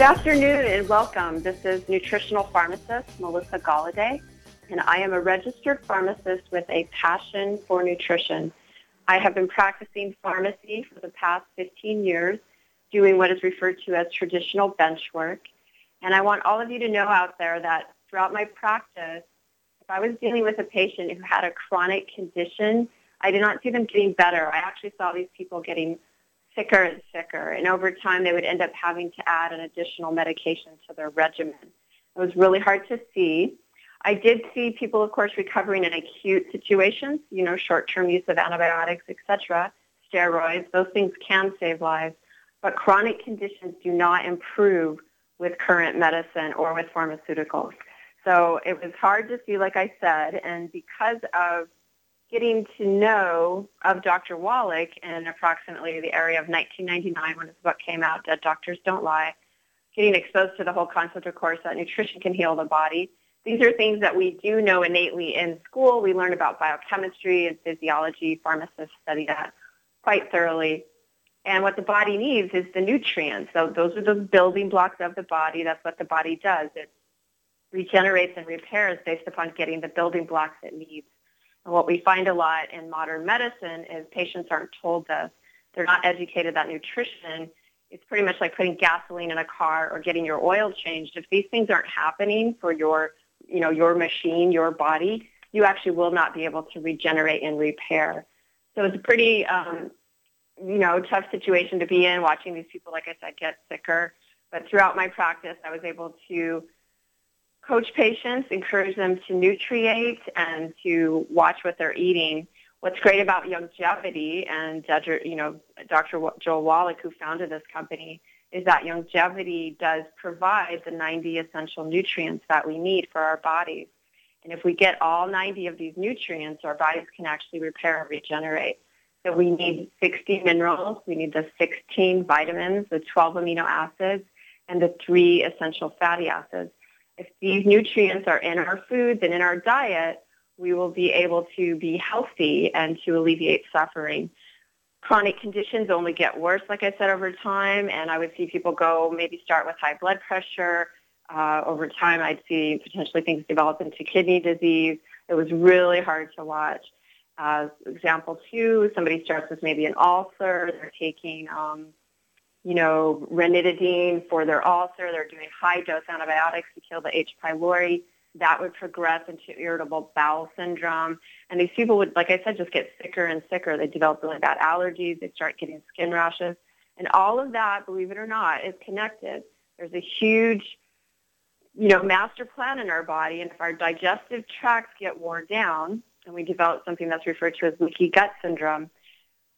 Good afternoon and welcome. This is nutritional pharmacist Melissa Galladay, and I am a registered pharmacist with a passion for nutrition. I have been practicing pharmacy for the past 15 years, doing what is referred to as traditional bench work. And I want all of you to know out there that throughout my practice, if I was dealing with a patient who had a chronic condition, I did not see them getting better. I actually saw these people getting sicker and sicker. And over time, they would end up having to add an additional medication to their regimen. It was really hard to see. I did see people, of course, recovering in acute situations, you know, short-term use of antibiotics, etc., steroids. Those things can save lives. But chronic conditions do not improve with current medicine or with pharmaceuticals. So it was hard to see, like I said, and because of getting to know of Dr. Wallach in approximately the area of 1999 when his book came out, Dead Doctors Don't Lie, getting exposed to the whole concept, of course, that nutrition can heal the body. These are things that we do know innately in school. We learn about biochemistry and physiology. Pharmacists study that quite thoroughly. And what the body needs is the nutrients. So those are the building blocks of the body. That's what the body does. It regenerates and repairs based upon getting the building blocks it needs. And what we find a lot in modern medicine is patients aren't told this. They're not educated that nutrition it's pretty much like putting gasoline in a car or getting your oil changed. If these things aren't happening for your, you know, your machine, your body, you actually will not be able to regenerate and repair. So it's a pretty, um, you know, tough situation to be in, watching these people, like I said, get sicker. But throughout my practice, I was able to coach patients, encourage them to nutriate and to watch what they're eating. What's great about Youngevity and you know Dr. Joel Wallach, who founded this company, is that Youngevity does provide the 90 essential nutrients that we need for our bodies. And if we get all 90 of these nutrients, our bodies can actually repair and regenerate. So we need 60 minerals, we need the 16 vitamins, the 12 amino acids, and the three essential fatty acids if these nutrients are in our foods and in our diet, we will be able to be healthy and to alleviate suffering. Chronic conditions only get worse, like I said, over time, and I would see people go maybe start with high blood pressure. Uh, over time, I'd see potentially things develop into kidney disease. It was really hard to watch. Uh, example two, somebody starts with maybe an ulcer. They're taking um, you know, ranitidine for their ulcer. They're doing high-dose antibiotics to kill the H. pylori. That would progress into irritable bowel syndrome. And these people would, like I said, just get sicker and sicker. They develop really bad allergies. They start getting skin rashes. And all of that, believe it or not, is connected. There's a huge, you know, master plan in our body. And if our digestive tracts get worn down and we develop something that's referred to as leaky gut syndrome,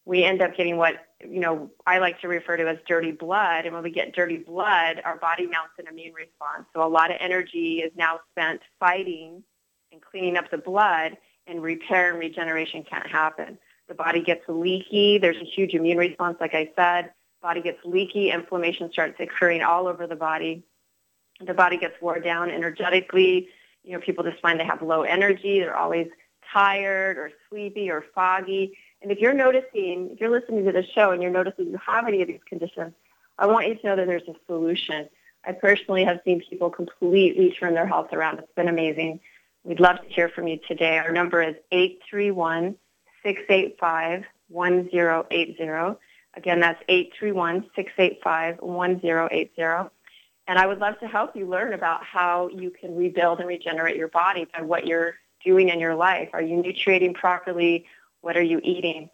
we end up getting what you know I like to refer to as dirty blood. And when we get dirty blood, our body mounts an immune response. So a lot of energy is now spent fighting and cleaning up the blood, and repair and regeneration can't happen. The body gets leaky. There's a huge immune response, like I said. Body gets leaky. Inflammation starts occurring all over the body. The body gets worn down energetically. You know, people just find they have low energy. They're always tired or sleepy or foggy and if you're noticing, if you're listening to the show and you're noticing you have any of these conditions, I want you to know that there's a solution. I personally have seen people completely turn their health around. It's been amazing. We'd love to hear from you today. Our number is 831-685-1080. Again, that's 831-685-1080. And I would love to help you learn about how you can rebuild and regenerate your body by what you're doing in your life. Are you nutriating properly? What are you eating?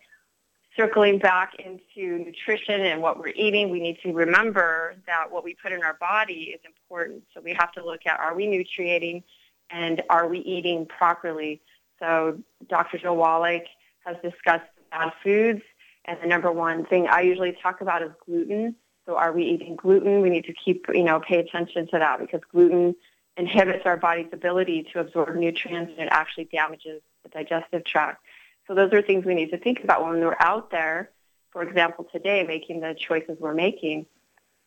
Circling back into nutrition and what we're eating, we need to remember that what we put in our body is important. So we have to look at are we nutriating and are we eating properly? So Dr. Joe Wallach has discussed bad foods And the number one thing I usually talk about is gluten. So are we eating gluten? We need to keep, you know, pay attention to that because gluten inhibits our body's ability to absorb nutrients and it actually damages the digestive tract. So those are things we need to think about when we're out there, for example, today, making the choices we're making.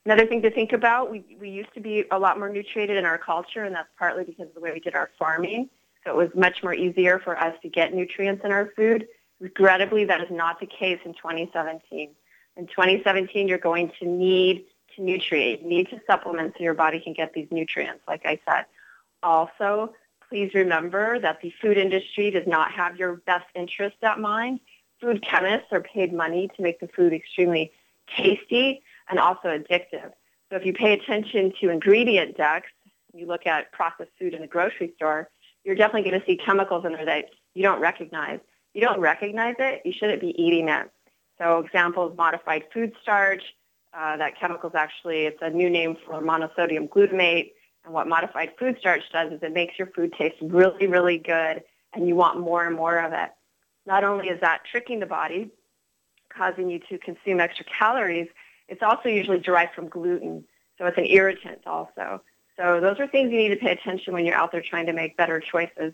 Another thing to think about, we, we used to be a lot more nutrited in our culture, and that's partly because of the way we did our farming. So it was much more easier for us to get nutrients in our food. Regrettably, that is not the case in 2017. In 2017, you're going to need to nutrient, need to supplement so your body can get these nutrients, like I said. Also, please remember that the food industry does not have your best interest at mind. Food chemists are paid money to make the food extremely tasty and also addictive. So if you pay attention to ingredient decks, you look at processed food in the grocery store, you're definitely going to see chemicals in there that you don't recognize. You don't recognize it, you shouldn't be eating it. So examples, modified food starch, uh, that chemical is actually, it's a new name for monosodium glutamate. And what modified food starch does is it makes your food taste really, really good and you want more and more of it. Not only is that tricking the body, causing you to consume extra calories, it's also usually derived from gluten. So it's an irritant also. So those are things you need to pay attention when you're out there trying to make better choices.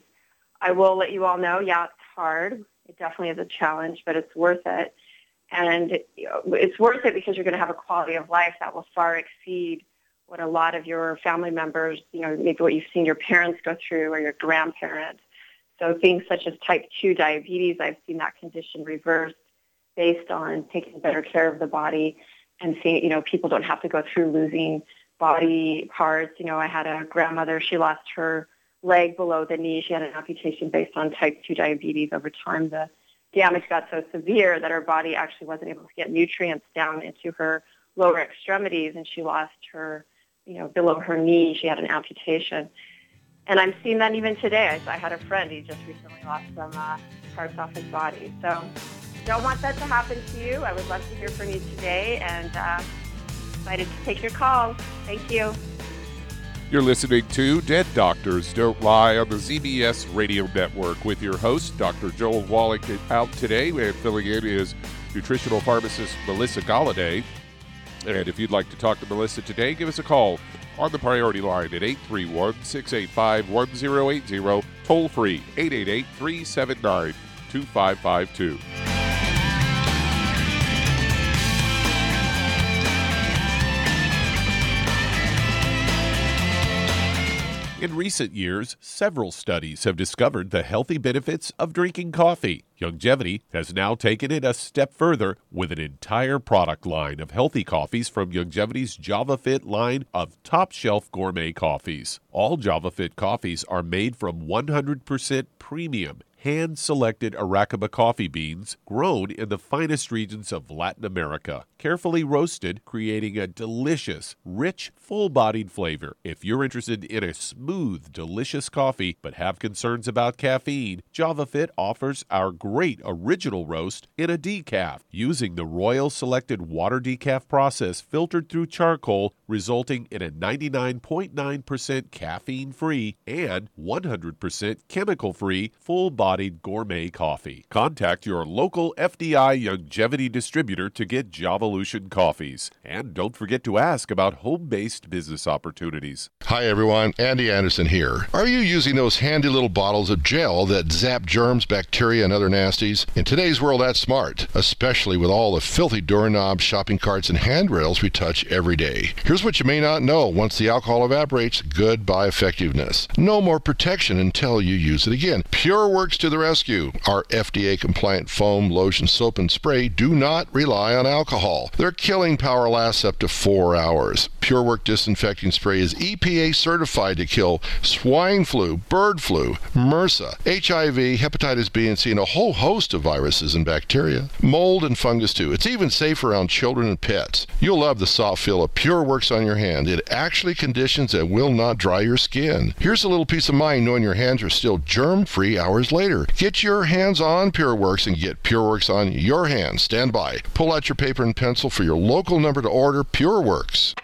I will let you all know, yeah, it's hard. It definitely is a challenge, but it's worth it. And it's worth it because you're going to have a quality of life that will far exceed what a lot of your family members, you know, maybe what you've seen your parents go through or your grandparents. So things such as type 2 diabetes, I've seen that condition reversed based on taking better care of the body and seeing, you know, people don't have to go through losing body parts. You know, I had a grandmother, she lost her leg below the knee. She had an amputation based on type 2 diabetes. Over time, the damage got so severe that her body actually wasn't able to get nutrients down into her lower extremities and she lost her you know, below her knee. She had an amputation. And I'm seeing that even today. I, had a friend, he just recently lost some uh, parts off his body. So don't want that to happen to you. I would love to hear from you today and uh, excited to take your calls. Thank you. You're listening to Dead Doctors Don't Lie on the ZBS Radio Network with your host, Dr. Joel Wallach. Out today, and filling in is nutritional pharmacist Melissa Galladay. And if you'd like to talk to Melissa today, give us a call on the priority line at 831 685 1080, toll free 888 379 2552. In recent years, several studies have discovered the healthy benefits of drinking coffee. Youngevity has now taken it a step further with an entire product line of healthy coffees from Youngevity's JavaFit line of top shelf gourmet coffees. All JavaFit coffees are made from 100% premium hand selected Arabica coffee beans grown in the finest regions of Latin America, carefully roasted, creating a delicious, rich, full bodied flavor. If you're interested in a smooth, delicious coffee but have concerns about caffeine, JavaFit offers our great original roast in a decaf using the Royal Selected Water Decaf process filtered through charcoal, resulting in a 99.9% caffeine free and 100% chemical free full bodied gourmet coffee. Contact your local FDI Youngevity distributor to get Javalution coffees. And don't forget to ask about home based business opportunities. Hi, everyone. Andy Anderson here. Are you using those handy little bottles of gel that zap germs, bacteria, and other nasties? In today's world, that's smart, especially with all the filthy doorknobs, shopping carts, and handrails we touch every day. Here's what you may not know once the alcohol evaporates, goodbye effectiveness. No more protection until you use it again. Pure Works to the rescue. Our FDA compliant foam, lotion, soap, and spray do not rely on alcohol. Their killing power lasts up to four hours. Pure Work disinfecting spray is EPA certified to kill swine flu, bird flu, MRSA, HIV, hepatitis B and C, and a whole host of viruses and bacteria. Mold and fungus too. It's even safe around children and pets. You'll love the soft feel of PureWorks on your hand. It actually conditions and will not dry your skin. Here's a little peace of mind knowing your hands are still germ free hours later. Get your hands on PureWorks and get PureWorks on your hands. Stand by. Pull out your paper and pencil for your local number to order PureWorks.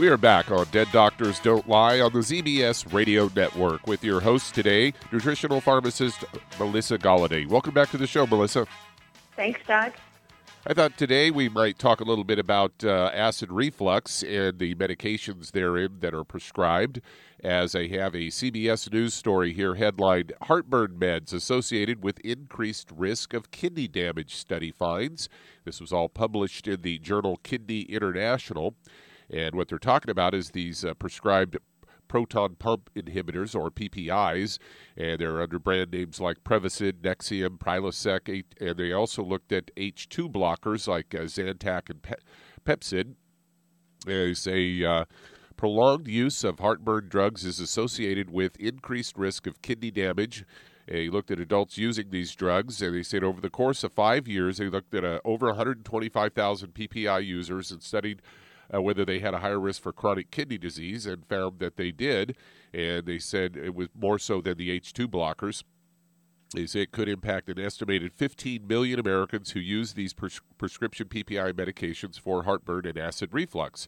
We are back on Dead Doctors Don't Lie on the ZBS Radio Network with your host today, nutritional pharmacist Melissa Galladay. Welcome back to the show, Melissa. Thanks, Doug. I thought today we might talk a little bit about uh, acid reflux and the medications therein that are prescribed. As I have a CBS News story here headlined Heartburn meds associated with increased risk of kidney damage study finds. This was all published in the journal Kidney International. And what they're talking about is these uh, prescribed proton pump inhibitors, or PPIs, and they're under brand names like Prevacid, Nexium, Prilosec, and they also looked at H2 blockers like uh, Zantac and Pe- Pepcid. They say uh, prolonged use of heartburn drugs is associated with increased risk of kidney damage. They looked at adults using these drugs, and they said over the course of five years, they looked at uh, over 125,000 PPI users and studied uh, whether they had a higher risk for chronic kidney disease and found that they did. And they said it was more so than the H2 blockers. They say it could impact an estimated 15 million Americans who use these pres- prescription PPI medications for heartburn and acid reflux.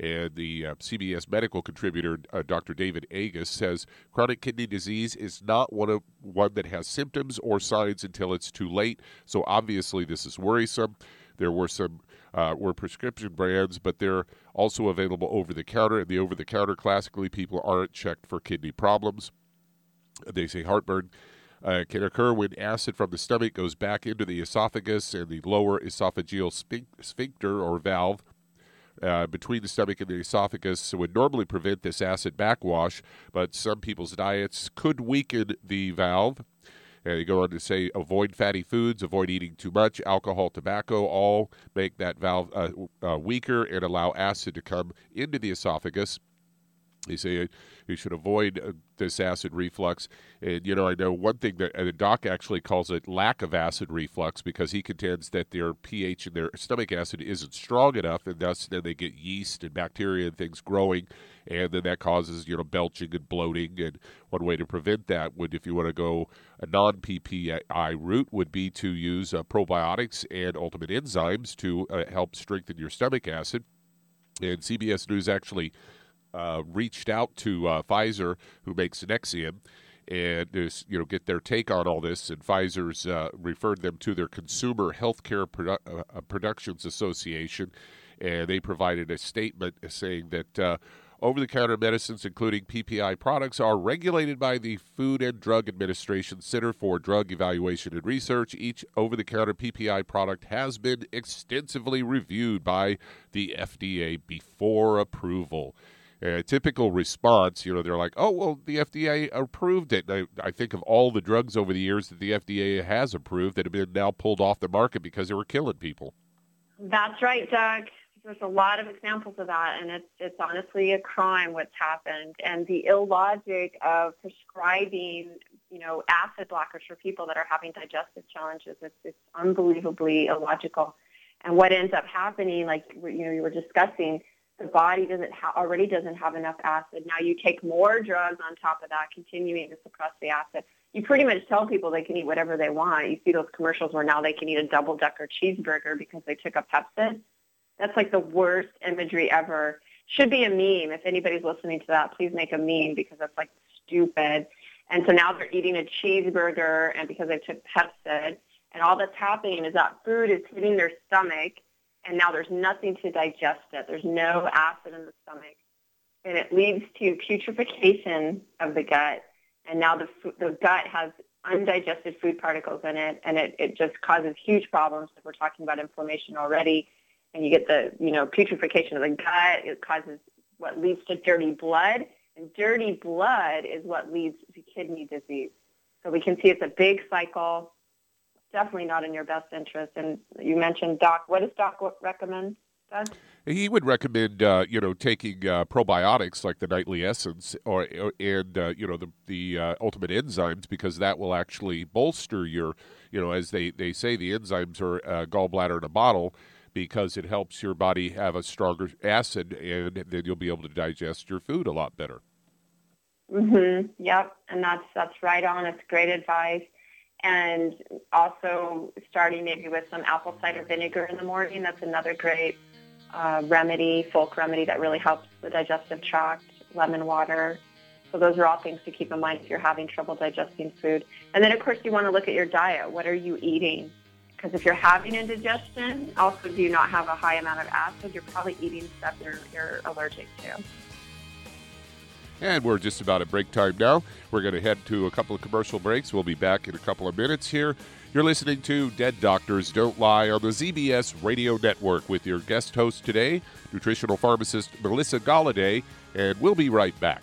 And the uh, CBS medical contributor, uh, Dr. David Agus, says chronic kidney disease is not one of one that has symptoms or signs until it's too late. So obviously, this is worrisome. There were some uh, were prescription brands, but they're also available over the counter. And the over the counter, classically, people aren't checked for kidney problems. They say heartburn uh, can occur when acid from the stomach goes back into the esophagus and the lower esophageal sphincter or valve. Uh, between the stomach and the esophagus would normally prevent this acid backwash, but some people's diets could weaken the valve they go on to say avoid fatty foods, avoid eating too much, alcohol, tobacco, all make that valve uh, uh, weaker and allow acid to come into the esophagus. They say you should avoid uh, this acid reflux. And, you know, I know one thing that the doc actually calls it lack of acid reflux because he contends that their pH in their stomach acid isn't strong enough, and thus then they get yeast and bacteria and things growing, and then that causes, you know, belching and bloating. And one way to prevent that would, if you want to go a non PPI route, would be to use uh, probiotics and ultimate enzymes to uh, help strengthen your stomach acid. And CBS News actually uh, reached out to uh, Pfizer, who makes Nexium, and you know get their take on all this. And Pfizer's uh, referred them to their Consumer Healthcare Produ- uh, uh, Productions Association, and they provided a statement saying that. Uh, over the counter medicines, including PPI products, are regulated by the Food and Drug Administration Center for Drug Evaluation and Research. Each over the counter PPI product has been extensively reviewed by the FDA before approval a typical response, you know, they're like, "Oh, well, the FDA approved it." I, I, think of all the drugs over the years that the FDA has approved that have been now pulled off the market because they were killing people. That's right, Doug. There's a lot of examples of that, and it's it's honestly a crime what's happened, and the illogic of prescribing, you know, acid blockers for people that are having digestive challenges. It's it's unbelievably illogical, and what ends up happening, like you know, you were discussing the body doesn't ha- already doesn't have enough acid. Now you take more drugs on top of that, continuing to suppress the acid. You pretty much tell people they can eat whatever they want. You see those commercials where now they can eat a double decker cheeseburger because they took a Pepcid. That's like the worst imagery ever. Should be a meme. If anybody's listening to that, please make a meme because that's like stupid. And so now they're eating a cheeseburger and because they took Pepcid and all that's happening is that food is hitting their stomach and now there's nothing to digest it. There's no acid in the stomach, and it leads to putrefaction of the gut. And now the the gut has undigested food particles in it, and it, it just causes huge problems. If we're talking about inflammation already, and you get the you know putrefaction of the gut, it causes what leads to dirty blood, and dirty blood is what leads to kidney disease. So we can see it's a big cycle definitely not in your best interest. And you mentioned Doc. What does Doc recommend? Doug? He would recommend, uh, you know, taking uh, probiotics like the nightly essence, or, or and uh, you know the the uh, ultimate enzymes because that will actually bolster your, you know, as they they say, the enzymes are uh, gallbladder in a bottle because it helps your body have a stronger acid, and then you'll be able to digest your food a lot better. Mhm. Yep, and that's that's right on. It's great advice and also starting maybe with some apple cider vinegar in the morning. That's another great uh, remedy, folk remedy that really helps the digestive tract, lemon water. So those are all things to keep in mind if you're having trouble digesting food. And then, of course, you want to look at your diet. What are you eating? Because if you're having indigestion, also do you not have a high amount of acid, you're probably eating stuff you're, you're allergic to. And we're just about at break time now. We're going to head to a couple of commercial breaks. We'll be back in a couple of minutes here. You're listening to Dead Doctors Don't Lie on the ZBS Radio Network with your guest host today, nutritional pharmacist Melissa Galladay, and we'll be right back.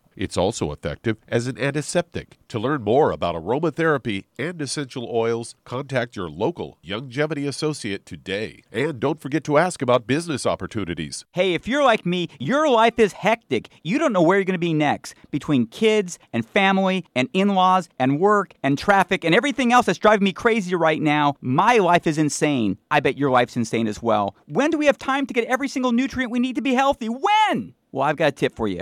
It's also effective as an antiseptic. To learn more about aromatherapy and essential oils, contact your local Youngevity associate today. And don't forget to ask about business opportunities. Hey, if you're like me, your life is hectic. You don't know where you're going to be next. Between kids and family and in laws and work and traffic and everything else that's driving me crazy right now, my life is insane. I bet your life's insane as well. When do we have time to get every single nutrient we need to be healthy? When? Well, I've got a tip for you.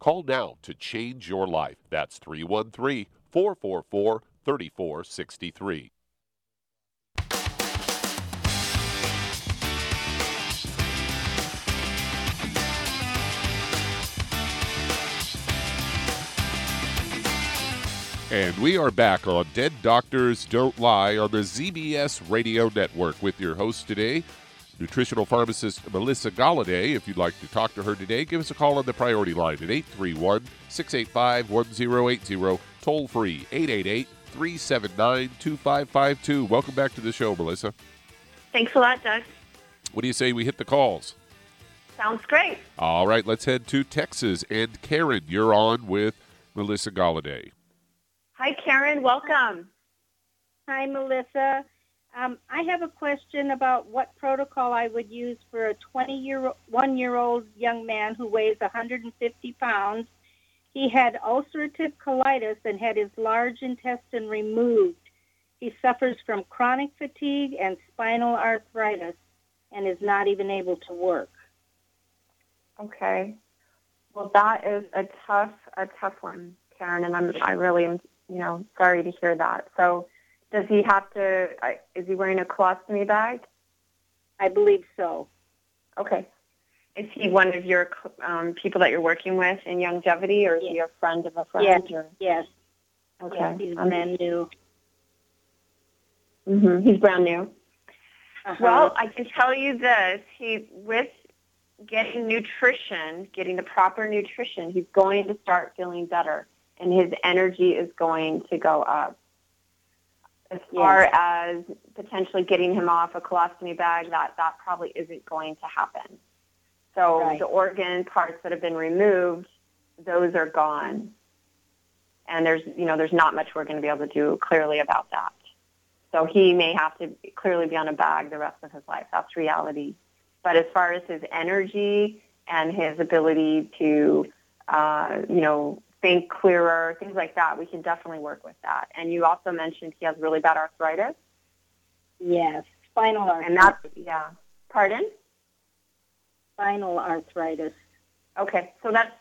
Call now to change your life. That's 313 444 3463. And we are back on Dead Doctors Don't Lie on the ZBS Radio Network with your host today, nutritional pharmacist Melissa Galladay. If you'd like to talk to her today, give us a call on the priority line at 831 685 1080, toll free 888 379 2552. Welcome back to the show, Melissa. Thanks a lot, Doug. What do you say we hit the calls? Sounds great. All right, let's head to Texas. And Karen, you're on with Melissa Galladay. Hi, Karen. Welcome. Hi, Melissa. Um, I have a question about what protocol I would use for a 21 year old young man who weighs 150 pounds. He had ulcerative colitis and had his large intestine removed. He suffers from chronic fatigue and spinal arthritis and is not even able to work. Okay. Well, that is a tough, a tough one, Karen, and I'm, I really am, you know, sorry to hear that. So, does he have to? Is he wearing a colostomy bag? I believe so. Okay. Is he one of your um, people that you're working with in Youngevity, or is yes. he a friend of a friend? Yes. Or? Yes. Okay. Yes, he's um, brand new. Mm-hmm. He's brand new. Uh-huh. Well, I can tell you this: he with getting nutrition, getting the proper nutrition, he's going to start feeling better, and his energy is going to go up. As far yes. as potentially getting him off a colostomy bag, that that probably isn't going to happen. So right. the organ parts that have been removed, those are gone. And there's, you know, there's not much we're going to be able to do clearly about that. So he may have to clearly be on a bag the rest of his life. That's reality. But as far as his energy and his ability to, uh, you know, think clearer, things like that, we can definitely work with that. And you also mentioned he has really bad arthritis. Yes, spinal arthritis. And that's, yeah. Pardon? spinal arthritis. Okay, so that's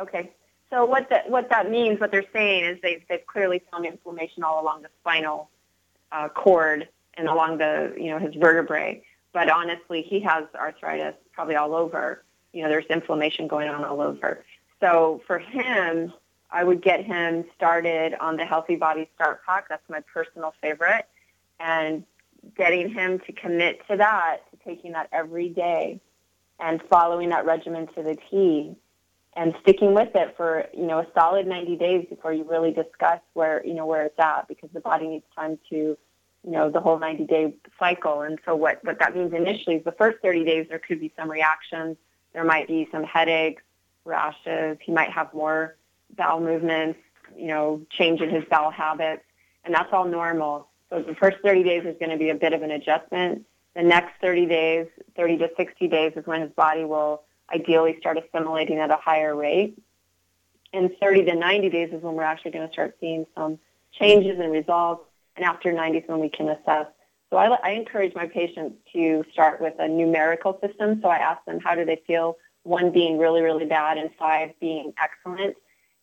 okay. So what that what that means, what they're saying is they've they've clearly found inflammation all along the spinal uh, cord and along the you know his vertebrae. But honestly, he has arthritis probably all over. You know, there's inflammation going on all over. So for him, I would get him started on the Healthy Body Start Pack. That's my personal favorite, and getting him to commit to that, to taking that every day and following that regimen to the T and sticking with it for, you know, a solid 90 days before you really discuss where, you know, where it's at because the body needs time to, you know, the whole 90 day cycle. And so what, what that means initially is the first 30 days there could be some reactions. There might be some headaches, rashes. He might have more bowel movements, you know, change in his bowel habits, and that's all normal. So the first 30 days is going to be a bit of an adjustment the next 30 days, 30 to 60 days is when his body will ideally start assimilating at a higher rate. And 30 to 90 days is when we're actually going to start seeing some changes and results. And after 90 is when we can assess. So I, I encourage my patients to start with a numerical system. So I ask them, how do they feel? One being really, really bad and five being excellent.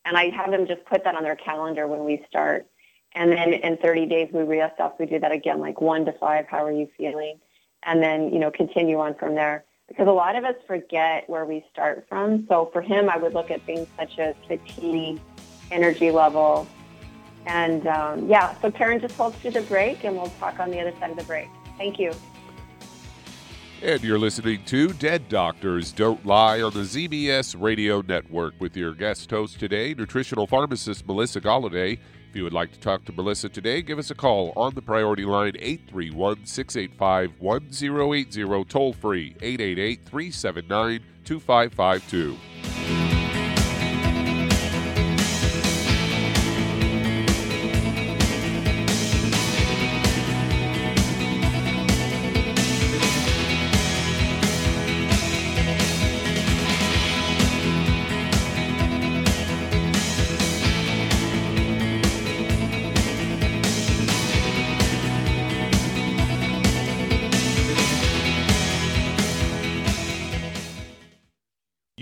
And I have them just put that on their calendar when we start. And then in 30 days, we reassess. We do that again, like one to five, how are you feeling? and then, you know, continue on from there. Because a lot of us forget where we start from. So for him, I would look at things such as fatigue, energy level, and um, yeah, so Karen just holds through the break and we'll talk on the other side of the break. Thank you. And you're listening to Dead Doctors Don't Lie on the ZBS Radio Network with your guest host today, nutritional pharmacist Melissa Galladay. If you would like to talk to Melissa today, give us a call on the priority line 831 685 1080, toll free 888 379 2552.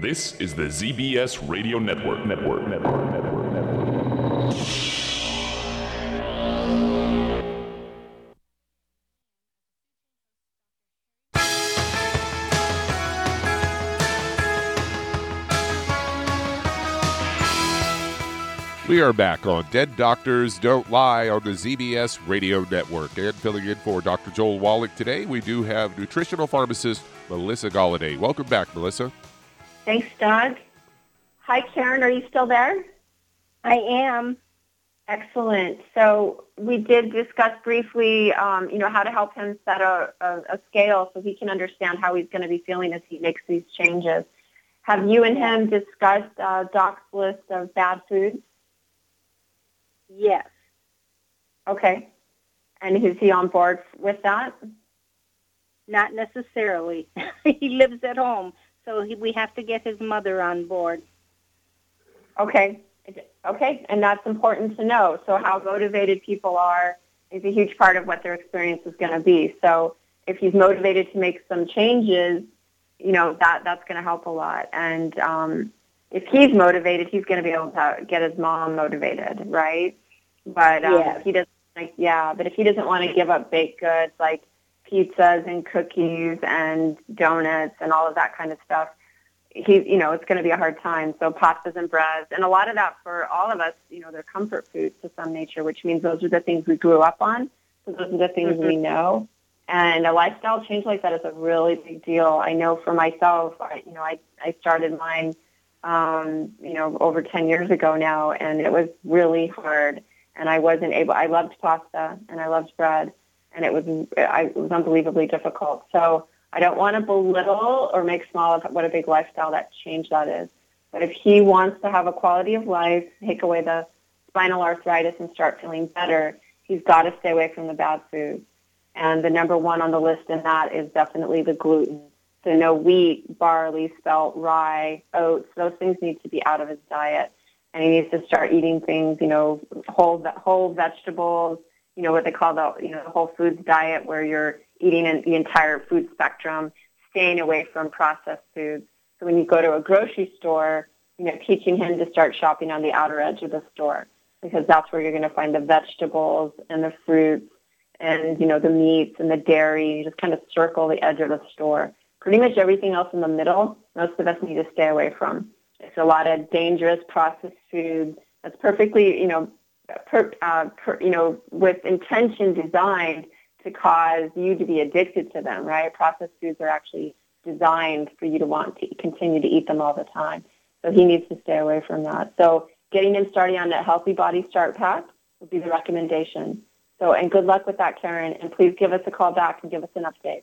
This is the ZBS Radio Network. Network. Network. Network. Network. We are back on Dead Doctors Don't Lie on the ZBS Radio Network. And filling in for Dr. Joel Wallach today, we do have nutritional pharmacist Melissa Galladay. Welcome back, Melissa. Thanks, Doug. Hi, Karen. Are you still there? I am. Excellent. So we did discuss briefly, um, you know, how to help him set a, a, a scale so he can understand how he's going to be feeling as he makes these changes. Have you and him discussed uh, Doc's list of bad foods? Yes. Okay. And is he on board with that? Not necessarily. he lives at home, so he, we have to get his mother on board. Okay. Okay, and that's important to know. So how motivated people are is a huge part of what their experience is going to be. So if he's motivated to make some changes, you know that that's going to help a lot. And um, if he's motivated, he's going to be able to get his mom motivated, right? But um, Yeah. if he doesn't, like, yeah. But if he doesn't want to give up baked goods like pizzas and cookies and donuts and all of that kind of stuff, he, you know, it's going to be a hard time. So pastas and breads, and a lot of that for all of us, you know, they're comfort foods to some nature, which means those are the things we grew up on. So those are the things we know. And a lifestyle change like that is a really big deal. I know for myself, I, you know, I, I started mine, um, you know, over 10 years ago now, and it was really hard. And I wasn't able, I loved pasta and I loved bread, and it was, it was unbelievably difficult. So I don't want to belittle or make small of what a big lifestyle that change that is. But if he wants to have a quality of life, take away the spinal arthritis and start feeling better, he's got to stay away from the bad foods. And the number one on the list in that is definitely the gluten. So no wheat, barley, spelt, rye, oats. Those things need to be out of his diet. And he needs to start eating things, you know, whole whole vegetables, you know, what they call the, you know, the whole foods diet where you're eating in the entire food spectrum, staying away from processed foods. So when you go to a grocery store, you know, teaching him to start shopping on the outer edge of the store because that's where you're going to find the vegetables and the fruits and, you know, the meats and the dairy. You just kind of circle the edge of the store. Pretty much everything else in the middle, most of us need to stay away from. It's a lot of dangerous processed food that's perfectly, you know, per, uh, per, you know, with intention designed to cause you to be addicted to them, right? Processed foods are actually designed for you to want to continue to eat them all the time. So he needs to stay away from that. So getting him started on that healthy body start pack would be the recommendation. So, and good luck with that, Karen. And please give us a call back and give us an update.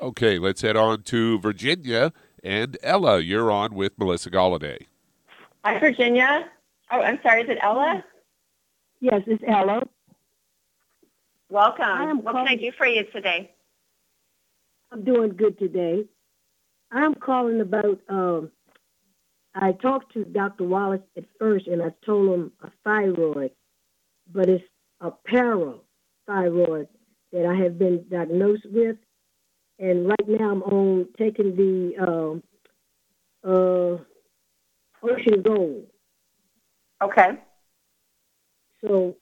Okay, let's head on to Virginia. And Ella, you're on with Melissa Galladay. Hi, Virginia. Oh, I'm sorry. Is it Ella? Yes, it's Ella. Welcome. What can I do for you today? I'm doing good today. I'm calling about. Um, I talked to Dr. Wallace at first, and I told him a thyroid, but it's a parathyroid that I have been diagnosed with, and right now I'm on taking the um, uh, Ocean Gold. Okay. So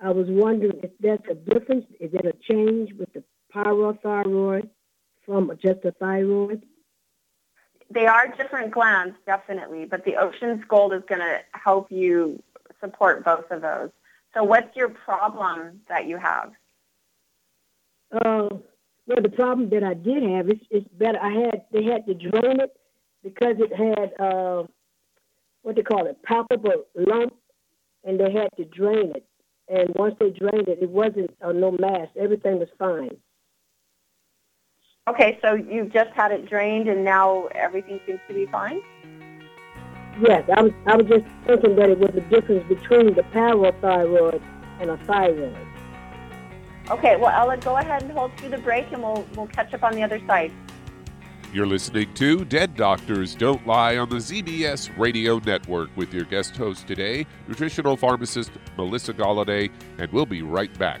I was wondering if that's a difference. Is it a change with the parathyroid from just a thyroid? They are different glands, definitely, but the Ocean's Gold is going to help you support both of those. So, what's your problem that you have? Uh, well, the problem that I did have is it's better. I had they had to drain it because it had uh, what they call it, palpable lump, and they had to drain it. And once they drained it, it wasn't uh, no mass. Everything was fine. Okay, so you've just had it drained, and now everything seems to be fine. Yes, I was. I was just thinking that it was the difference between the parathyroid and a thyroid. Okay, well, Ella, go ahead and hold through the break, and we'll we'll catch up on the other side. You're listening to Dead Doctors Don't Lie on the ZBS Radio Network with your guest host today, nutritional pharmacist Melissa Galladay, and we'll be right back.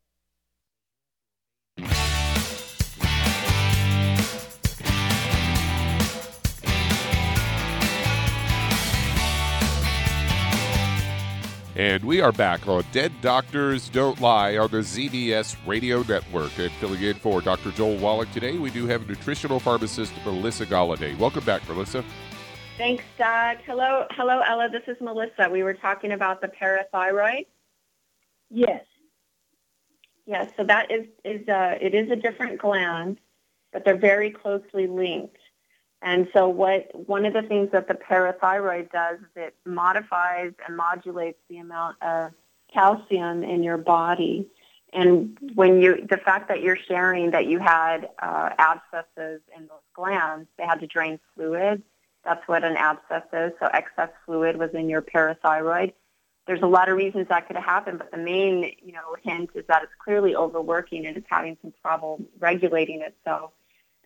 And we are back on Dead Doctors Don't Lie on the ZBS Radio Network. And filling in for Dr. Joel Wallach today, we do have nutritional pharmacist Melissa Galladay. Welcome back, Melissa. Thanks, Doug. Hello, hello, Ella. This is Melissa. We were talking about the parathyroid. Yes. Yes. So that is is uh, it is a different gland, but they're very closely linked. And so what one of the things that the parathyroid does is it modifies and modulates the amount of calcium in your body. And when you, the fact that you're sharing that you had uh, abscesses in those glands, they had to drain fluid. That's what an abscess is. So excess fluid was in your parathyroid. There's a lot of reasons that could have happened, but the main, you know, hint is that it's clearly overworking and it's having some trouble regulating itself.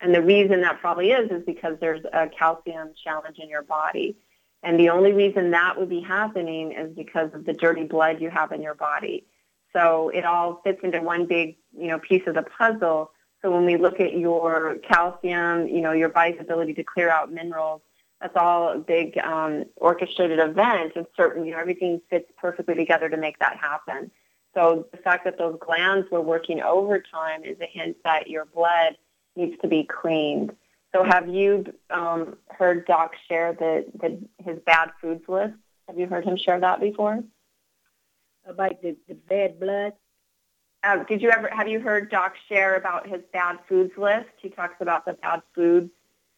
And the reason that probably is is because there's a calcium challenge in your body. And the only reason that would be happening is because of the dirty blood you have in your body. So it all fits into one big, you know, piece of the puzzle. So when we look at your calcium, you know, your body's ability to clear out minerals, that's all a big um, orchestrated event. And certain, you know, everything fits perfectly together to make that happen. So the fact that those glands were working overtime is a hint that your blood needs to be cleaned. So have you um, heard Doc share the, the, his bad foods list? Have you heard him share that before? About the, the bad blood? Uh, did you ever have you heard Doc share about his bad foods list? He talks about the bad foods,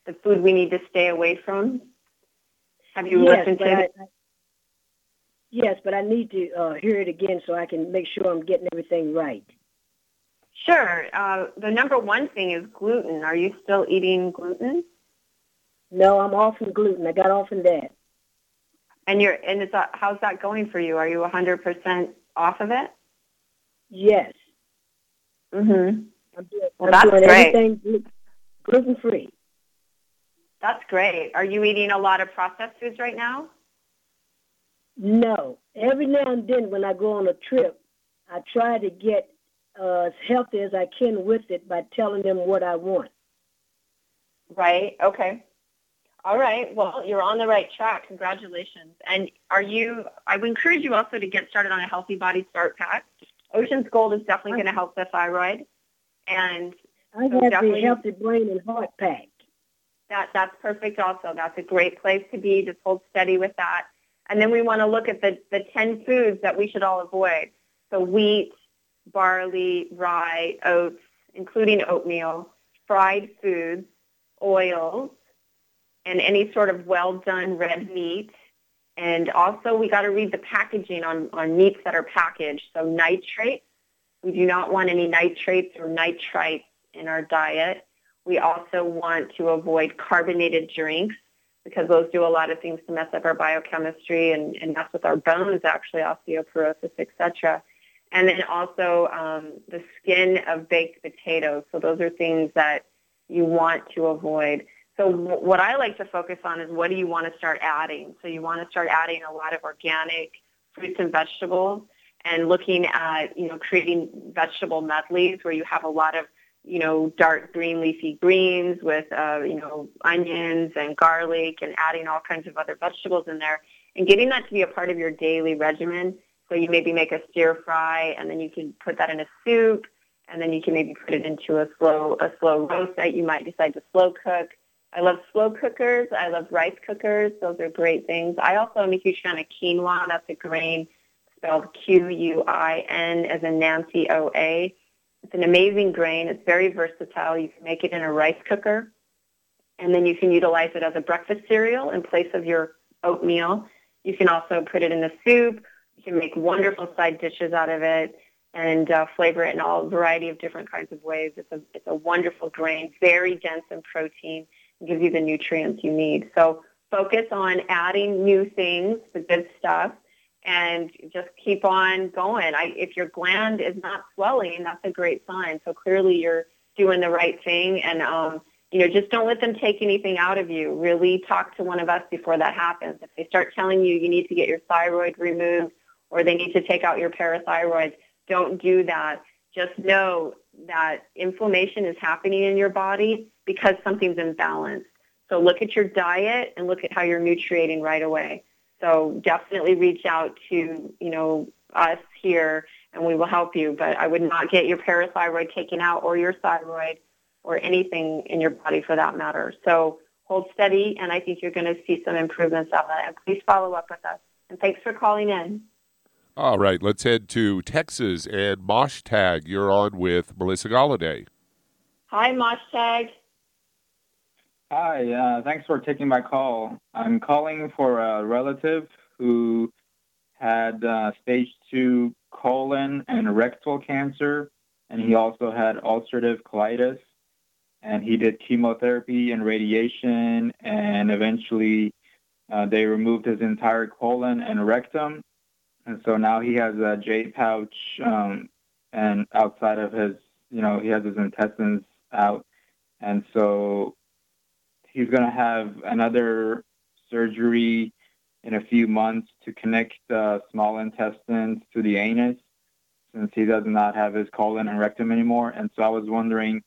the food we need to stay away from. Have you yes, listened to it? I, yes, but I need to uh, hear it again so I can make sure I'm getting everything right. Sure. Uh, the number one thing is gluten. Are you still eating gluten? No, I'm off from gluten. I got off from that. And you're and it's uh, how's that going for you? Are you 100% off of it? Yes. Mhm. I'm doing, Well, I'm that's doing great. everything gluten free. That's great. Are you eating a lot of processed foods right now? No. Every now and then when I go on a trip, I try to get uh, as healthy as I can with it by telling them what I want. Right. Okay. All right. Well, you're on the right track. Congratulations. And are you? I would encourage you also to get started on a healthy body start pack. Ocean's Gold is definitely going to help the thyroid, and I So have the healthy brain and heart pack. that that's perfect. Also, that's a great place to be. Just hold steady with that. And then we want to look at the the ten foods that we should all avoid. So wheat, barley, rye, oats, including oatmeal, fried foods, oils, and any sort of well done red meat. And also we got to read the packaging on, on meats that are packaged. So nitrates, we do not want any nitrates or nitrites in our diet. We also want to avoid carbonated drinks because those do a lot of things to mess up our biochemistry and, and mess with our bones, actually, osteoporosis, etc. And then also um, the skin of baked potatoes. So those are things that you want to avoid. So w- what I like to focus on is what do you want to start adding? So you want to start adding a lot of organic fruits and vegetables and looking at, you know, creating vegetable medleys where you have a lot of, you know, dark green leafy greens with, uh, you know, onions and garlic and adding all kinds of other vegetables in there and getting that to be a part of your daily regimen. So you maybe make a stir fry and then you can put that in a soup and then you can maybe put it into a slow a slow roast that you might decide to slow cook. I love slow cookers. I love rice cookers. Those are great things. I also am a huge fan of quinoa. That's a grain spelled Q-U-I-N as in Nancy O-A. It's an amazing grain. It's very versatile. You can make it in a rice cooker, and then you can utilize it as a breakfast cereal in place of your oatmeal. You can also put it in a soup. You can make wonderful side dishes out of it and uh, flavor it in all variety of different kinds of ways. It's a, it's a wonderful grain, very dense in protein, and gives you the nutrients you need. So focus on adding new things, the good stuff, and just keep on going. I, if your gland is not swelling, that's a great sign. So clearly you're doing the right thing, and um, you know, just don't let them take anything out of you. Really talk to one of us before that happens. If they start telling you you need to get your thyroid removed or they need to take out your parathyroid, don't do that. Just know that inflammation is happening in your body because something's imbalanced. So look at your diet and look at how you're nutriating right away. So definitely reach out to, you know, us here and we will help you. But I would not get your parathyroid taken out or your thyroid or anything in your body for that matter. So hold steady and I think you're going to see some improvements of that. And please follow up with us. And thanks for calling in. All right, let's head to Texas and Mosh Tag. You're on with Melissa Galladay. Hi, Mosh Tag. Hi, uh, thanks for taking my call. I'm calling for a relative who had uh, stage two colon and rectal cancer, and he also had ulcerative colitis. And he did chemotherapy and radiation, and eventually uh, they removed his entire colon and rectum. And so now he has a J pouch, um, and outside of his, you know, he has his intestines out and so he's going to have another surgery in a few months to connect the small intestines to the anus since he does not have his colon and rectum anymore. And so I was wondering,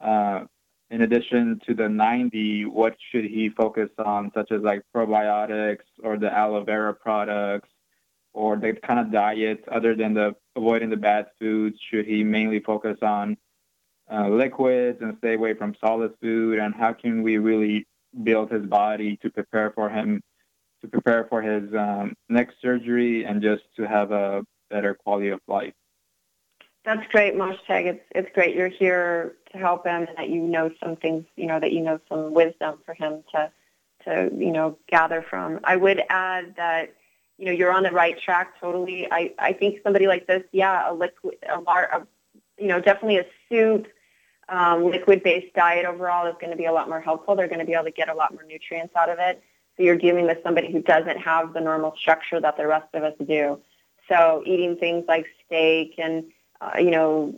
uh, in addition to the 90, what should he focus on, such as like probiotics or the aloe vera products or the kind of diet other than the avoiding the bad foods? Should he mainly focus on uh, liquids and stay away from solid food? And how can we really build his body to prepare for him to prepare for his um, next surgery and just to have a better quality of life? That's great, Moshtag. It's it's great you're here to help him and that you know some things, you know, that you know some wisdom for him to to, you know, gather from. I would add that, you know, you're on the right track totally. I, I think somebody like this, yeah, a liquid a, lar- a you know, definitely a soup, um, liquid-based diet overall is going to be a lot more helpful. They're going to be able to get a lot more nutrients out of it. So you're dealing with somebody who doesn't have the normal structure that the rest of us do. So eating things like steak and uh, you know,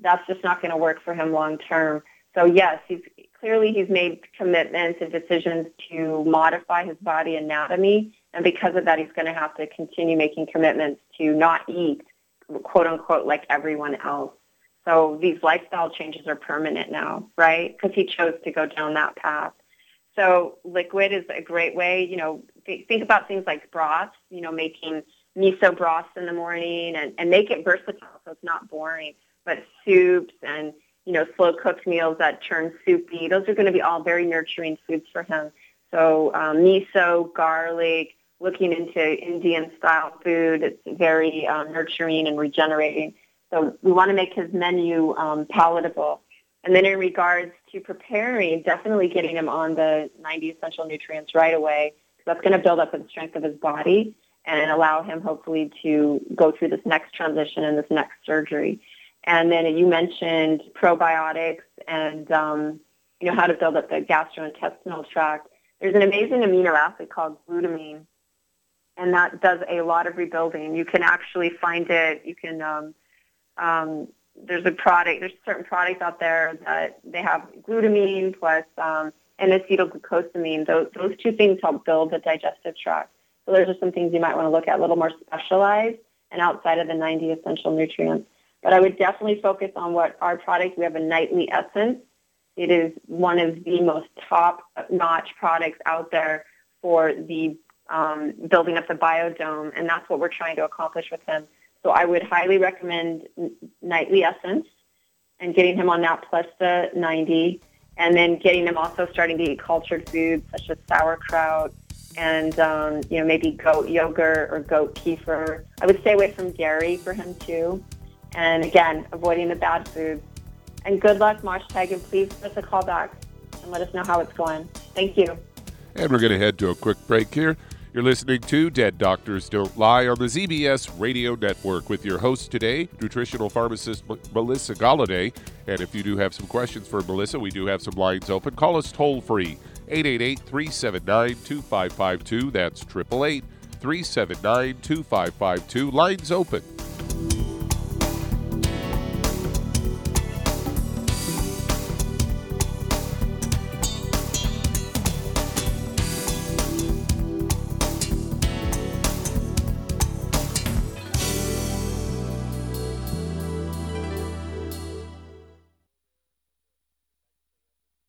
that's just not going to work for him long term. So yes, he's clearly he's made commitments and decisions to modify his body anatomy, and because of that, he's going to have to continue making commitments to not eat, quote unquote, like everyone else. So these lifestyle changes are permanent now, right? Because he chose to go down that path. So liquid is a great way. You know, th- think about things like broths. You know, making miso broths in the morning and, and make it versatile so it's not boring. But soups and, you know, slow cooked meals that turn soupy, those are going to be all very nurturing foods for him. So um, miso, garlic, looking into Indian style food, it's very um, nurturing and regenerating. So we want to make his menu um, palatable. And then in regards to preparing, definitely getting him on the 90 essential nutrients right away. That's going to build up the strength of his body and allow him hopefully to go through this next transition and this next surgery. And then you mentioned probiotics and um, you know how to build up the gastrointestinal tract. There's an amazing amino acid called glutamine, and that does a lot of rebuilding. You can actually find it. You can um, um, there's a product. There's certain products out there that they have glutamine plus um, N-acetylglucosamine. Those those two things help build the digestive tract. So those are some things you might want to look at, a little more specialized and outside of the 90 essential nutrients. But I would definitely focus on what our product, we have a nightly essence. It is one of the most top-notch products out there for the um, building up the biodome, and that's what we're trying to accomplish with him. So I would highly recommend nightly essence and getting him on that plus the 90, and then getting him also starting to eat cultured foods such as sauerkraut, and um, you know maybe goat yogurt or goat kefir. I would stay away from dairy for him too, and again avoiding the bad foods. And good luck, Moshtag, and please give us a call back and let us know how it's going. Thank you. And we're going to head to a quick break here. You're listening to Dead Doctors Don't Lie on the ZBS Radio Network with your host today, nutritional pharmacist Melissa Galladay. And if you do have some questions for Melissa, we do have some lines open. Call us toll free 888 379 2552. That's 888 379 2552. Lines open.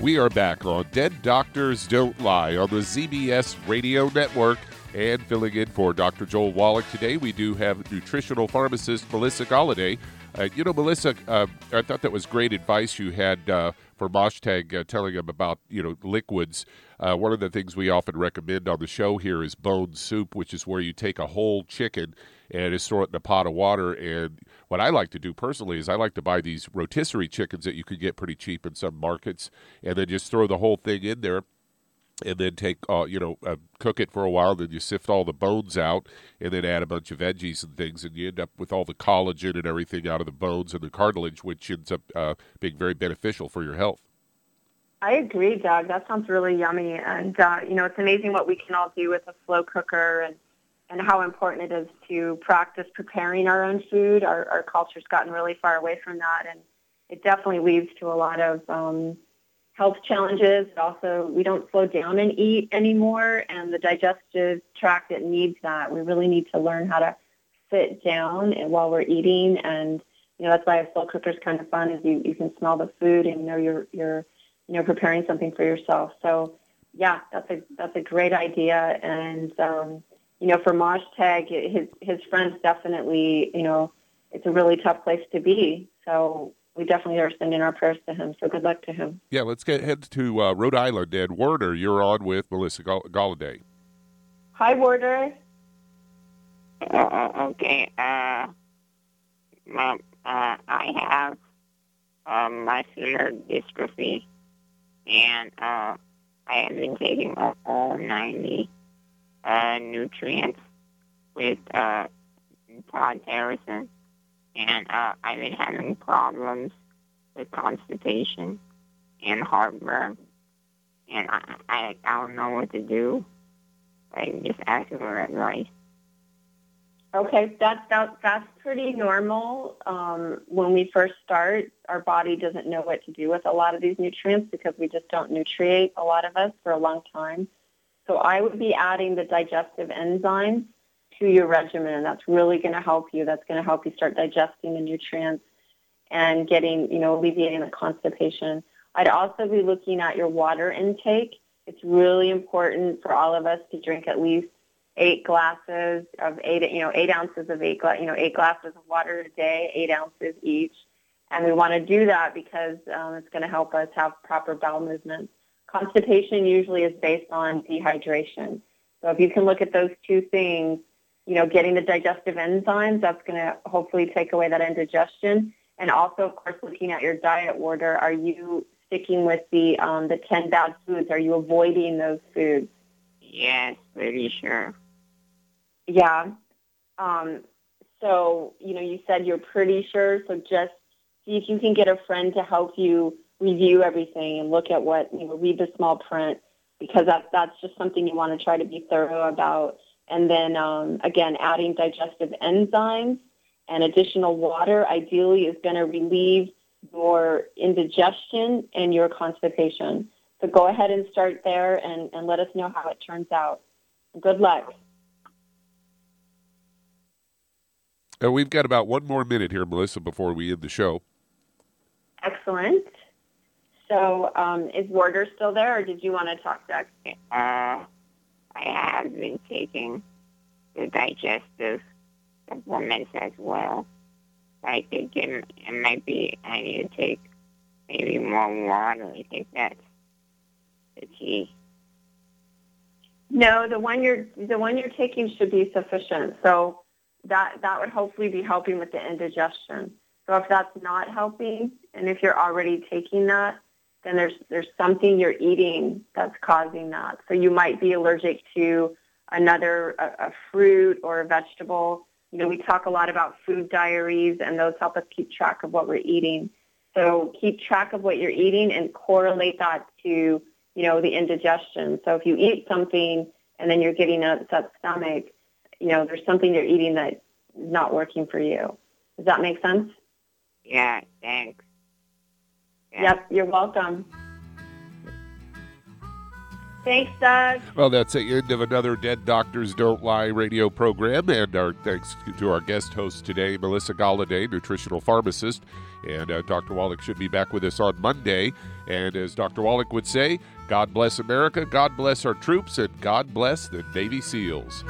We are back on Dead Doctors Don't Lie on the ZBS Radio Network. And filling in for Dr. Joel Wallach today, we do have nutritional pharmacist Melissa Galladay. Uh, you know, Melissa, uh, I thought that was great advice you had uh, for Moshtag uh, telling him about, you know, liquids. Uh, one of the things we often recommend on the show here is bone soup, which is where you take a whole chicken and just throw it in a pot of water. And what I like to do personally is I like to buy these rotisserie chickens that you could get pretty cheap in some markets, and then just throw the whole thing in there and then take uh, you know uh, cook it for a while then you sift all the bones out and then add a bunch of veggies and things and you end up with all the collagen and everything out of the bones and the cartilage which ends up uh, being very beneficial for your health I agree, Doug. That sounds really yummy, and uh, you know it's amazing what we can all do with a slow cooker, and and how important it is to practice preparing our own food. Our our culture's gotten really far away from that, and it definitely leads to a lot of um, health challenges. Also, we don't slow down and eat anymore, and the digestive tract it needs that. We really need to learn how to sit down and while we're eating, and you know that's why a slow cooker is kind of fun. Is you you can smell the food and you know you're you're you know, preparing something for yourself. So, yeah, that's a that's a great idea. And um, you know, for Mosh Tag, his his friends definitely, you know, it's a really tough place to be. So we definitely are sending our prayers to him. So good luck to him. Yeah, let's get head to uh, Rhode Island. Ed Warder, you're on with Melissa Gall- Galladay. Hi, Warder. Uh, okay. Uh, my, uh, I have um, muscular dystrophy and uh, I have been taking all 90 uh, nutrients with uh, Todd Harrison, and uh, I've been having problems with constipation and heartburn, and I, I, I don't know what to do. I'm just asking for advice. Okay, that's that, that's pretty normal. Um, when we first start, our body doesn't know what to do with a lot of these nutrients because we just don't nutriate a lot of us for a long time. So I would be adding the digestive enzymes to your regimen. And that's really going to help you. That's going to help you start digesting the nutrients and getting, you know, alleviating the constipation. I'd also be looking at your water intake. It's really important for all of us to drink at least eight glasses of eight, you know, eight ounces of eight, you know, eight glasses of water a day, eight ounces each. And we want to do that because um, it's going to help us have proper bowel movements. Constipation usually is based on dehydration. So if you can look at those two things, you know, getting the digestive enzymes. That's going to hopefully take away that indigestion. And also, of course, looking at your diet order, are you sticking with the um, the 10 bad foods? Are you avoiding those foods? Yes, pretty sure. Yeah. Um, so, you know, you said you're pretty sure. So just see if you can get a friend to help you review everything and look at what, you know, read the small print because that, that's just something you want to try to be thorough about. And then, um, again, adding digestive enzymes and additional water ideally is going to relieve your indigestion and your constipation. So go ahead and start there and, and let us know how it turns out. Good luck. Uh, we've got about one more minute here, Melissa, before we end the show. Excellent. So, um, is Warder still there, or did you want to talk, Doug? Uh, I have been taking the digestive supplements as well. I think it, it might be, I need to take maybe more water. I think that's the key. No, the one you're the one you're taking should be sufficient. So that that would hopefully be helping with the indigestion. So if that's not helping, and if you're already taking that, then there's there's something you're eating that's causing that. So you might be allergic to another a, a fruit or a vegetable. You know, we talk a lot about food diaries, and those help us keep track of what we're eating. So keep track of what you're eating and correlate that to you know the indigestion. So if you eat something and then you're getting an upset stomach, you know there's something you're eating that's not working for you. Does that make sense? Yeah, thanks. Yep, you're welcome. Thanks, Doug. Well, that's the end of another Dead Doctors Don't Lie radio program. And our thanks to our guest host today, Melissa Galladay, nutritional pharmacist. And uh, Dr. Wallach should be back with us on Monday. And as Dr. Wallach would say, God bless America, God bless our troops, and God bless the Navy SEALs.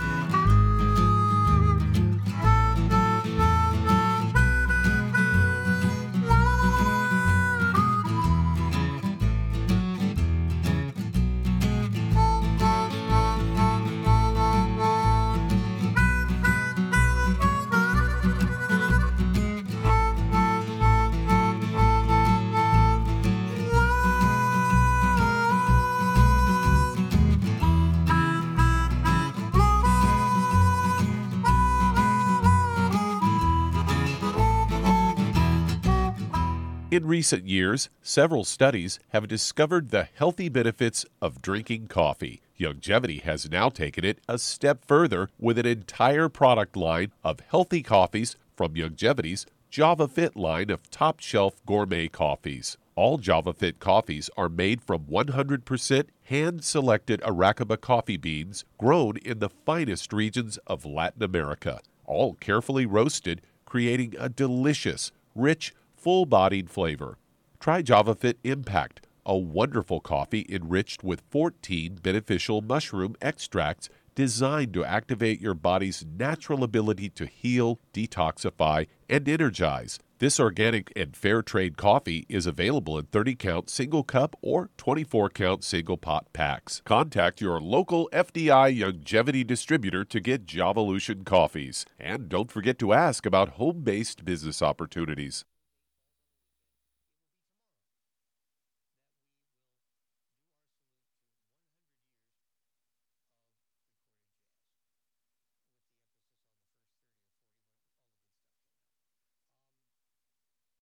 In recent years, several studies have discovered the healthy benefits of drinking coffee. Youngevity has now taken it a step further with an entire product line of healthy coffees from Youngevity's Java Fit line of top shelf gourmet coffees. All Java Fit coffees are made from 100% hand selected Arabica coffee beans grown in the finest regions of Latin America, all carefully roasted, creating a delicious, rich, full bodied flavor. Try JavaFit Impact, a wonderful coffee enriched with 14 beneficial mushroom extracts designed to activate your body's natural ability to heal, detoxify, and energize. This organic and fair trade coffee is available in 30 count single cup or 24 count single pot packs. Contact your local FDI Youngevity distributor to get Javalution coffees. And don't forget to ask about home based business opportunities.